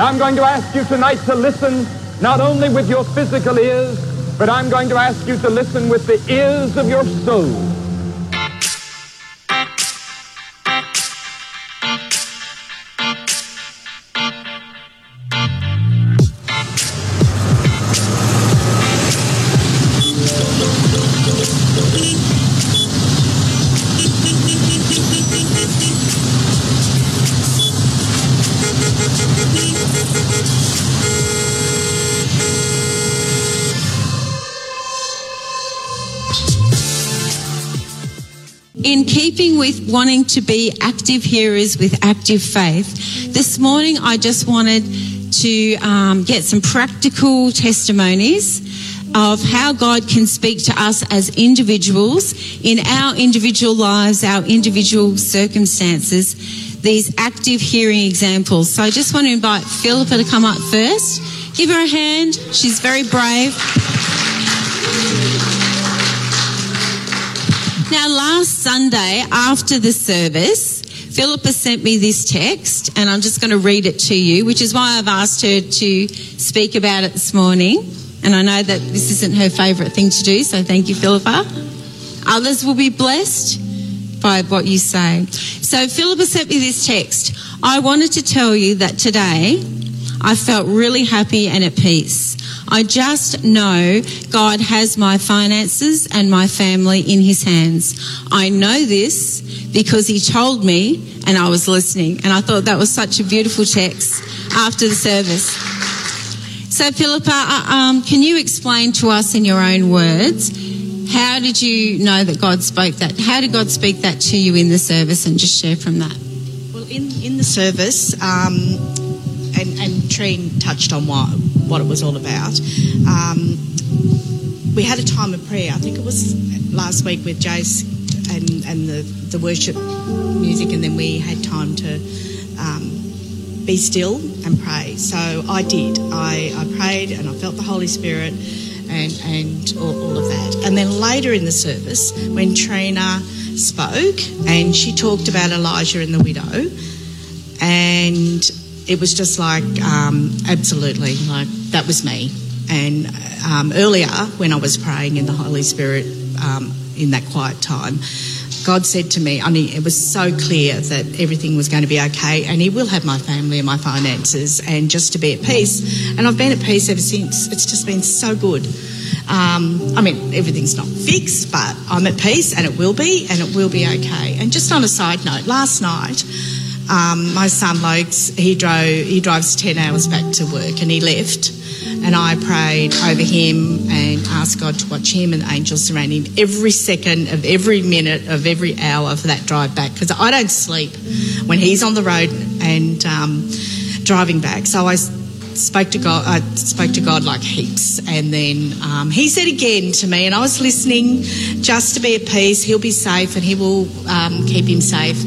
I'm going to ask you tonight to listen not only with your physical ears, but I'm going to ask you to listen with the ears of your soul. In keeping with wanting to be active hearers with active faith, this morning I just wanted to um, get some practical testimonies of how God can speak to us as individuals in our individual lives, our individual circumstances, these active hearing examples. So I just want to invite Phillippa to come up first. Give her a hand. She's very brave. Now, last Sunday after the service, Phillippa sent me this text, and I'm just going to read it to you, which is why I've asked her to speak about it this morning. And I know that this isn't her favourite thing to do, so thank you, Phillippa. Others will be blessed by what you say. So, Phillippa sent me this text. I wanted to tell you that today I felt really happy and at peace. I just know God has my finances and my family in His hands. I know this because He told me and I was listening. And I thought that was such a beautiful text after the service. So, Phillippa, uh, um, can you explain to us in your own words how did you know that God spoke that? How did God speak that to you in the service and just share from that? Well, in, in the service, um, and, and Treena touched on what, what it was all about. Um, we had a time of prayer. I think it was last week with Jace and, and the, the worship music, and then we had time to um, be still and pray. So I did. I, I prayed and I felt the Holy Spirit and, and all, all of that. And then later in the service, when Treena spoke and she talked about Elijah and the widow, and it was just like um, absolutely like that was me. And um, earlier when I was praying in the Holy Spirit um, in that quiet time, God said to me, I mean, it was so clear that everything was going to be okay, and He will have my family and my finances, and just to be at peace. And I've been at peace ever since. It's just been so good. Um, I mean, everything's not fixed, but I'm at peace, and it will be, and it will be okay. And just on a side note, last night. Um, my son Lokes, he drove. He drives ten hours back to work, and he left. And I prayed over him and asked God to watch him and angels surrounding him every second of every minute of every hour for that drive back because I don't sleep when he's on the road and um, driving back. So I spoke to God. I spoke to God like heaps, and then um, He said again to me, and I was listening, just to be at peace. He'll be safe, and He will um, keep him safe.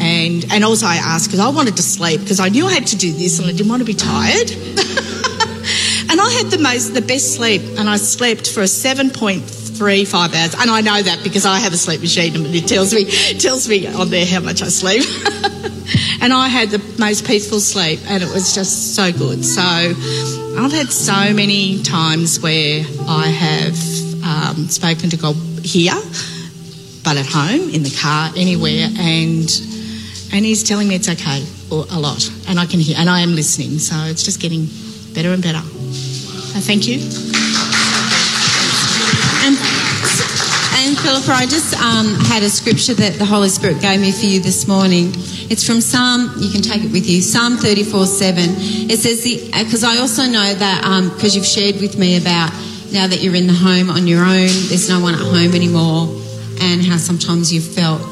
And and also I asked because I wanted to sleep because I knew I had to do this, and I didn't want to be tired. and I had the most, the best sleep, and I slept for a seven point three five hours, and I know that because I have a sleep machine, and it tells me tells me on there how much I sleep. and I had the most peaceful sleep, and it was just so good. So I've had so many times where I have um, spoken to God here, but at home, in the car, anywhere, and and He's telling me it's okay, or a lot, and I can hear, and I am listening. So it's just getting better and better. Thank you. Phillippa, I just um, had a scripture that the Holy Spirit gave me for you this morning. It's from Psalm, you can take it with you, Psalm 34 7. It says, because I also know that, because um, you've shared with me about now that you're in the home on your own, there's no one at home anymore, and how sometimes you've felt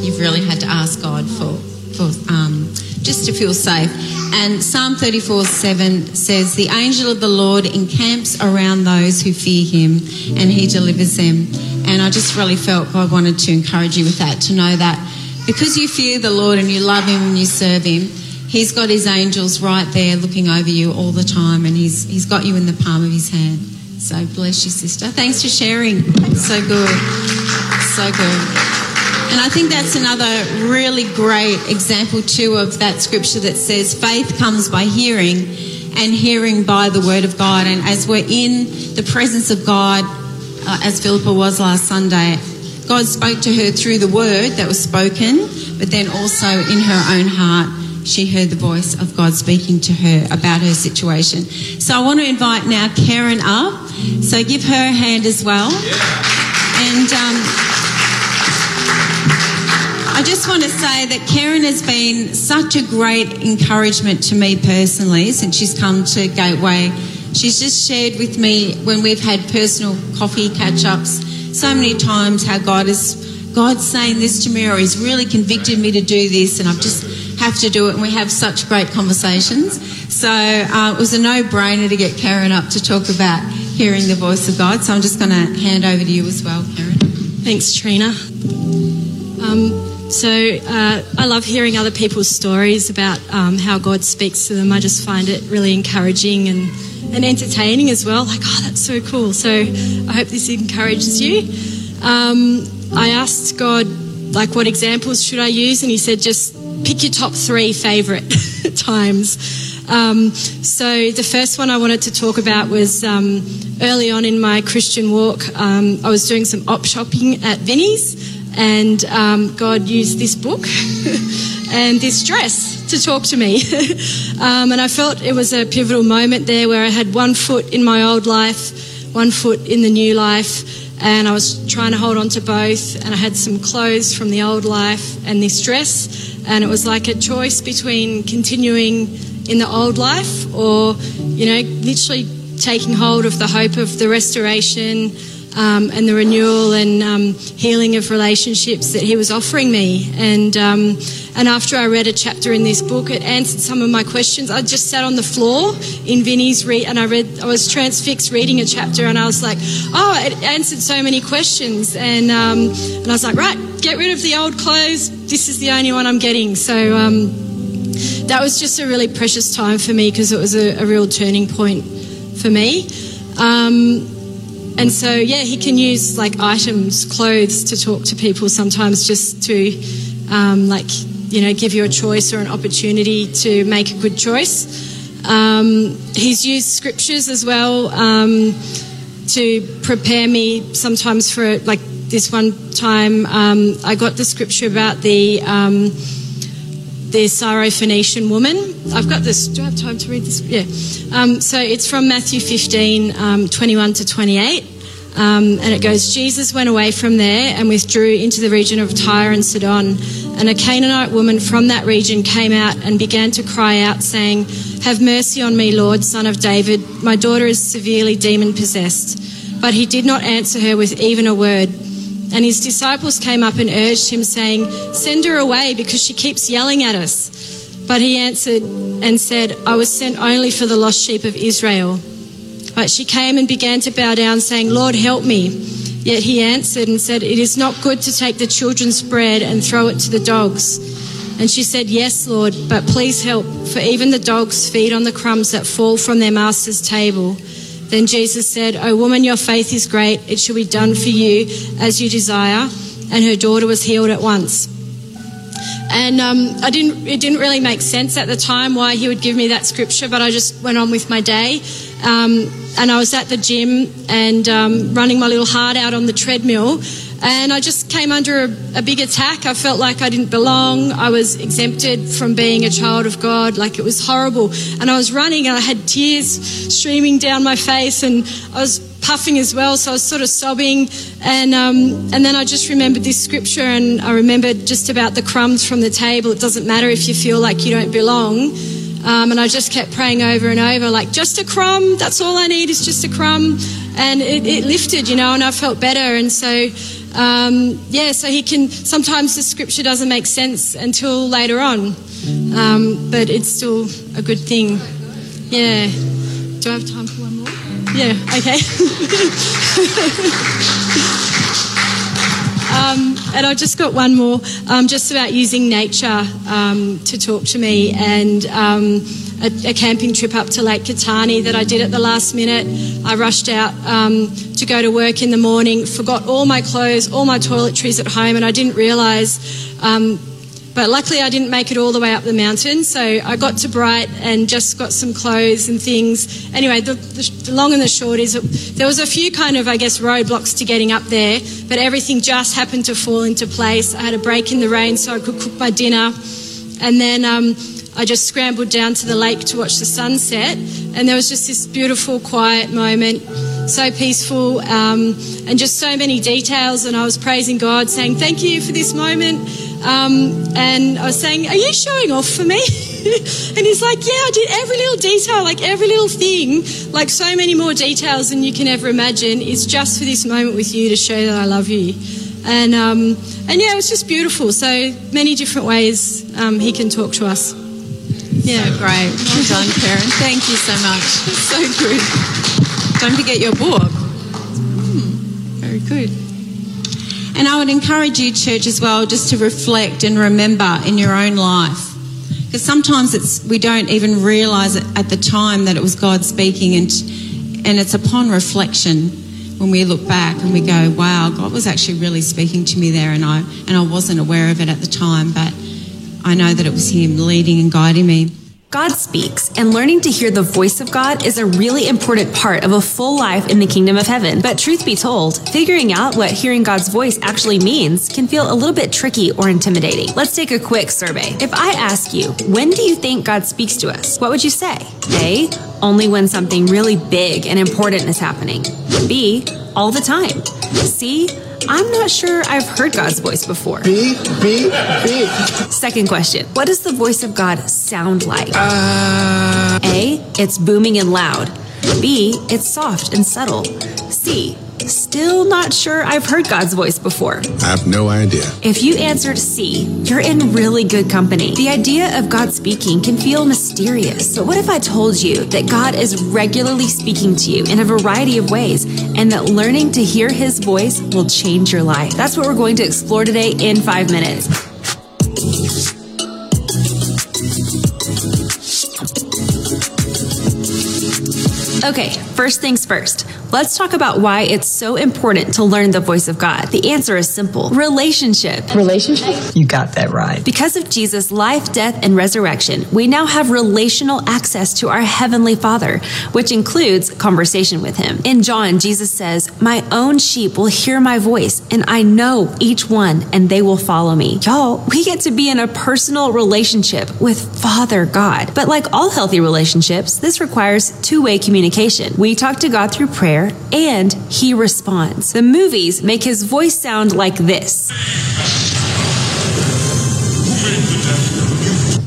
you've really had to ask God for, for um, just to feel safe. And Psalm 34 7 says, The angel of the Lord encamps around those who fear him and he delivers them. And I just really felt God wanted to encourage you with that, to know that because you fear the Lord and you love him and you serve him, he's got his angels right there looking over you all the time and he's, he's got you in the palm of his hand. So bless you, sister. Thanks for sharing. So good. So good. And I think that's another really great example, too, of that scripture that says faith comes by hearing and hearing by the word of God. And as we're in the presence of God, uh, as Phillippa was last Sunday, God spoke to her through the word that was spoken, but then also in her own heart, she heard the voice of God speaking to her about her situation. So I want to invite now Kerryn up. So give her a hand as well. Yeah. And um, just want to say that Kerryn has been such a great encouragement to me personally since she's come to Gateway. She's just shared with me when we've had personal coffee catch ups so many times how God is God's saying this to me or He's really convicted me to do this and I've just have to do it and we have such great conversations. So uh, it was a no-brainer to get Kerryn up to talk about hearing the voice of God. So I'm just going to hand over to you as well, Kerryn. Thanks, Treena. Um, so uh, I love hearing other people's stories about um, how God speaks to them. I just find it really encouraging and, and entertaining as well. Like, oh, that's so cool. So I hope this encourages you. Um, I asked God, like, what examples should I use? And He said, just pick your top three favourite times. Um, so the first one I wanted to talk about was um, early on in my Christian walk. Um, I was doing some op shopping at Vinnie's and um, God used this book and this dress to talk to me. um, and I felt it was a pivotal moment there where I had one foot in my old life, one foot in the new life, and I was trying to hold on to both. And I had some clothes from the old life and this dress, and it was like a choice between continuing in the old life or, you know, literally taking hold of the hope of the restoration um, and the renewal and um, healing of relationships that he was offering me. And um, and after I read a chapter in this book, it answered some of my questions. I just sat on the floor in Vinnie's read, and I read. I was transfixed reading a chapter, and I was like, "Oh, it answered so many questions." And um, and I was like, "Right, get rid of the old clothes. This is the only one I'm getting." So um, that was just a really precious time for me because it was a, a, real turning point for me. Um, and so, yeah, he can use like items, clothes to talk to people sometimes just to, um, like, you know, give you a choice or an opportunity to make a good choice. Um, he's used scriptures as well um, to prepare me sometimes for, like, this one time um, I got the scripture about the um, the Syrophoenician woman. I've got this. Do I have time to read this? Yeah. Um, so it's from Matthew 15, um, 21 to 28. Um, and it goes, Jesus went away from there and withdrew into the region of Tyre and Sidon. And a Canaanite woman from that region came out and began to cry out, saying, Have mercy on me, Lord, son of David. My daughter is severely demon possessed. But he did not answer her with even a word. And his disciples came up and urged him, saying, Send her away because she keeps yelling at us. But he answered and said, I was sent only for the lost sheep of Israel. But she came and began to bow down, saying, Lord, help me. Yet he answered and said, It is not good to take the children's bread and throw it to the dogs. And she said, Yes, Lord, but please help, for even the dogs feed on the crumbs that fall from their master's table. Then Jesus said, O woman, your faith is great. It shall be done for you as you desire. And her daughter was healed at once. And um, I didn't, it didn't really make sense at the time why he would give me that scripture, but I just went on with my day. Um, and I was at the gym and um, running my little heart out on the treadmill. And I just came under a, a, big attack. I felt like I didn't belong. I was exempted from being a child of God. Like it was horrible. And I was running and I had tears streaming down my face and I was puffing as well. So I was sort of sobbing. And, um, and then I just remembered this scripture and I remembered just about the crumbs from the table. It doesn't matter if you feel like you don't belong. Um, and I just kept praying over and over, like, just a crumb. That's all I need is just a crumb. And it, it lifted, you know, and I felt better. And so um, yeah, so he can, sometimes the scripture doesn't make sense until later on, um, but it's still a good thing. Yeah. Do I have time for one more? Yeah, okay. um, and I just got one more, um, just about using nature um, to talk to me. And um, a, a, camping trip up to Lake Catani that I did at the last minute. I rushed out um, to go to work in the morning, forgot all my clothes, all my toiletries at home, and I didn't realise. Um, but luckily, I didn't make it all the way up the mountain. So I got to Bright and just got some clothes and things. Anyway, the, the, long and the short is there was a few kind of, I guess, roadblocks to getting up there, but everything just happened to fall into place. I had a break in the rain so I could cook my dinner. And then um, I just scrambled down to the lake to watch the sunset, and there was just this beautiful, quiet moment, so peaceful, um, and just so many details. And I was praising God, saying, Thank you for this moment. Um, and I was saying, Are you showing off for me? and he's like, Yeah, I did every little detail, like every little thing, like so many more details than you can ever imagine, is just for this moment with you to show that I love you. And, um, and yeah, it was just beautiful. So many different ways um, he can talk to us. Yeah, great. Well done, Kerryn. Thank you so much. So good. Don't forget your book. Hmm, very good. And I would encourage you, church, as well, just to reflect and remember in your own life. Because sometimes it's we don't even realise at the time that it was God speaking, and and it's upon reflection when we look back and we go, "Wow, God was actually really speaking to me there," and I and I wasn't aware of it at the time, but I know that it was Him leading and guiding me. God speaks, and learning to hear the voice of God is a really important part of a full life in the kingdom of heaven. But truth be told, figuring out what hearing God's voice actually means can feel a little bit tricky or intimidating. Let's take a quick survey. If I ask you, when do you think God speaks to us? What would you say? A, only when something really big and important is happening. B, all the time. C, I'm not sure I've heard God's voice before. B, B, B. Second question What does the voice of God sound like? Uh... A, it's booming and loud. B, it's soft and subtle. C, Still not sure I've heard God's voice before. I have no idea. If you answered C, you're in really good company. The idea of God speaking can feel mysterious. But what if I told you that God is regularly speaking to you in a variety of ways and that learning to hear his voice will change your life? That's what we're going to explore today in five minutes. Okay, first things first. Let's talk about why it's so important to learn the voice of God. The answer is simple relationship. Relationship? You got that right. Because of Jesus' life, death, and resurrection, we now have relational access to our Heavenly Father, which includes conversation with Him. In John, Jesus says, My own sheep will hear my voice, and I know each one, and they will follow me. Y'all, we get to be in a personal relationship with Father God. But like all healthy relationships, this requires two way communication. We talk to God through prayer prayer and he responds. The movies make his voice sound like this.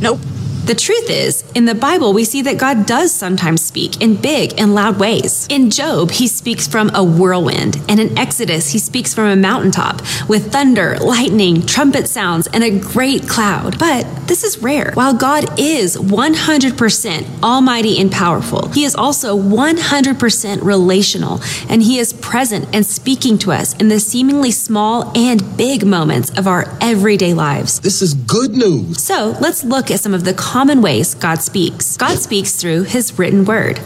Nope. The truth is, in the Bible, we see that God does sometimes speak in big and loud ways. In Job, he speaks from a whirlwind, and in Exodus, he speaks from a mountaintop with thunder, lightning, trumpet sounds, and a great cloud. But this is rare. While God is 100% almighty and powerful, he is also 100% relational, and he is present and speaking to us in the seemingly small and big moments of our everyday lives. This is good news. So let's look at some of the common ways God speaks. God speaks through his written word.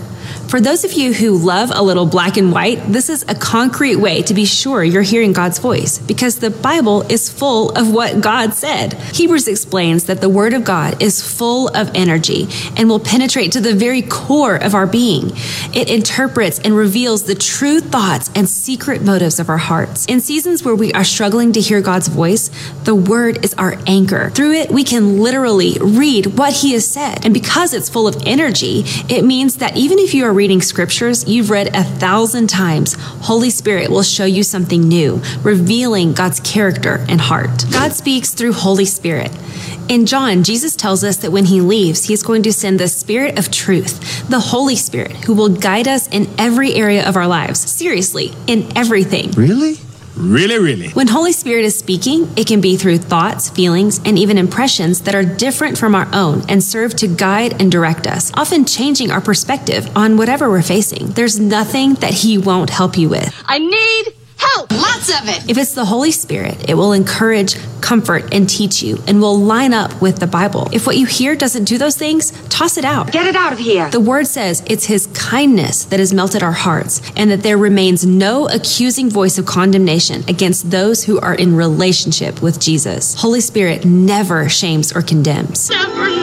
For those of you who love a little black and white, this is a concrete way to be sure you're hearing God's voice because the Bible is full of what God said. Hebrews explains that the Word of God is full of energy and will penetrate to the very core of our being. It interprets and reveals the true thoughts and secret motives of our hearts. In seasons where we are struggling to hear God's voice, the Word is our anchor. Through it, we can literally read what He has said. And because it's full of energy, it means that even if you are reading scriptures you've read a thousand times, Holy Spirit will show you something new, revealing God's character and heart. God speaks through Holy Spirit. In John, Jesus tells us that when he leaves, he is going to send the Spirit of truth, the Holy Spirit, who will guide us in every area of our lives. Seriously, in everything. Really? Really, really. When Holy Spirit is speaking, it can be through thoughts, feelings, and even impressions that are different from our own and serve to guide and direct us, often changing our perspective on whatever we're facing. There's nothing that He won't help you with. I need Help! Lots of it! If it's the Holy Spirit, it will encourage, comfort, and teach you and will line up with the Bible. If what you hear doesn't do those things, toss it out. Get it out of here! The word says it's his kindness that has melted our hearts and that there remains no accusing voice of condemnation against those who are in relationship with Jesus. Holy Spirit never shames or condemns. Never.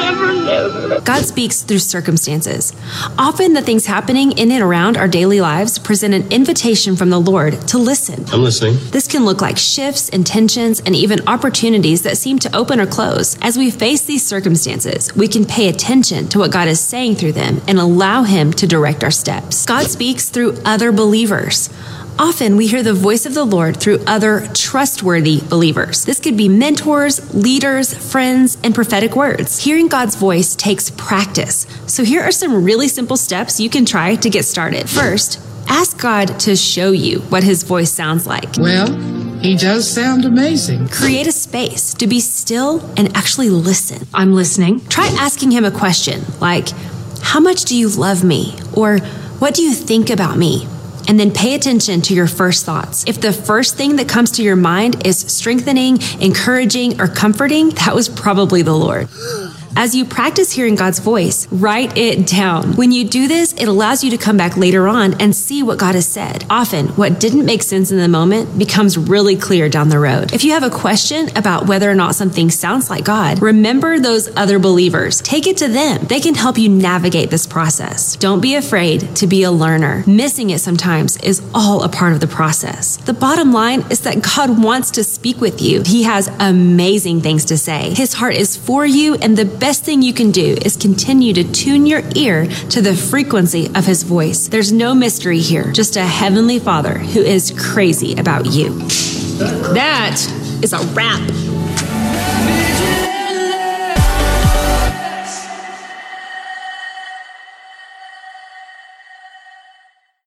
God speaks through circumstances. Often the things happening in and around our daily lives present an invitation from the Lord to listen. I'm listening. This can look like shifts and tensions and even opportunities that seem to open or close. As we face these circumstances, we can pay attention to what God is saying through them and allow Him to direct our steps. God speaks through other believers. Often we hear the voice of the Lord through other trustworthy believers. This could be mentors, leaders, friends, and prophetic words. Hearing God's voice takes practice. So here are some really simple steps you can try to get started. First, ask God to show you what his voice sounds like. Well, he does sound amazing. Create a space to be still and actually listen. I'm listening. Try asking him a question like, How much do you love me? Or what do you think about me? And then pay attention to your first thoughts. If the first thing that comes to your mind is strengthening, encouraging, or comforting, that was probably the Lord. As you practice hearing God's voice, write it down. When you do this, it allows you to come back later on and see what God has said. Often, what didn't make sense in the moment becomes really clear down the road. If you have a question about whether or not something sounds like God, remember those other believers. Take it to them. They can help you navigate this process. Don't be afraid to be a learner. Missing it sometimes is all a part of the process. The bottom line is that God wants to speak with you. He has amazing things to say. His heart is for you, and the best thing you can do is continue to tune your ear to the frequency of his voice. There's no mystery here, just a heavenly father who is crazy about you. That is a wrap.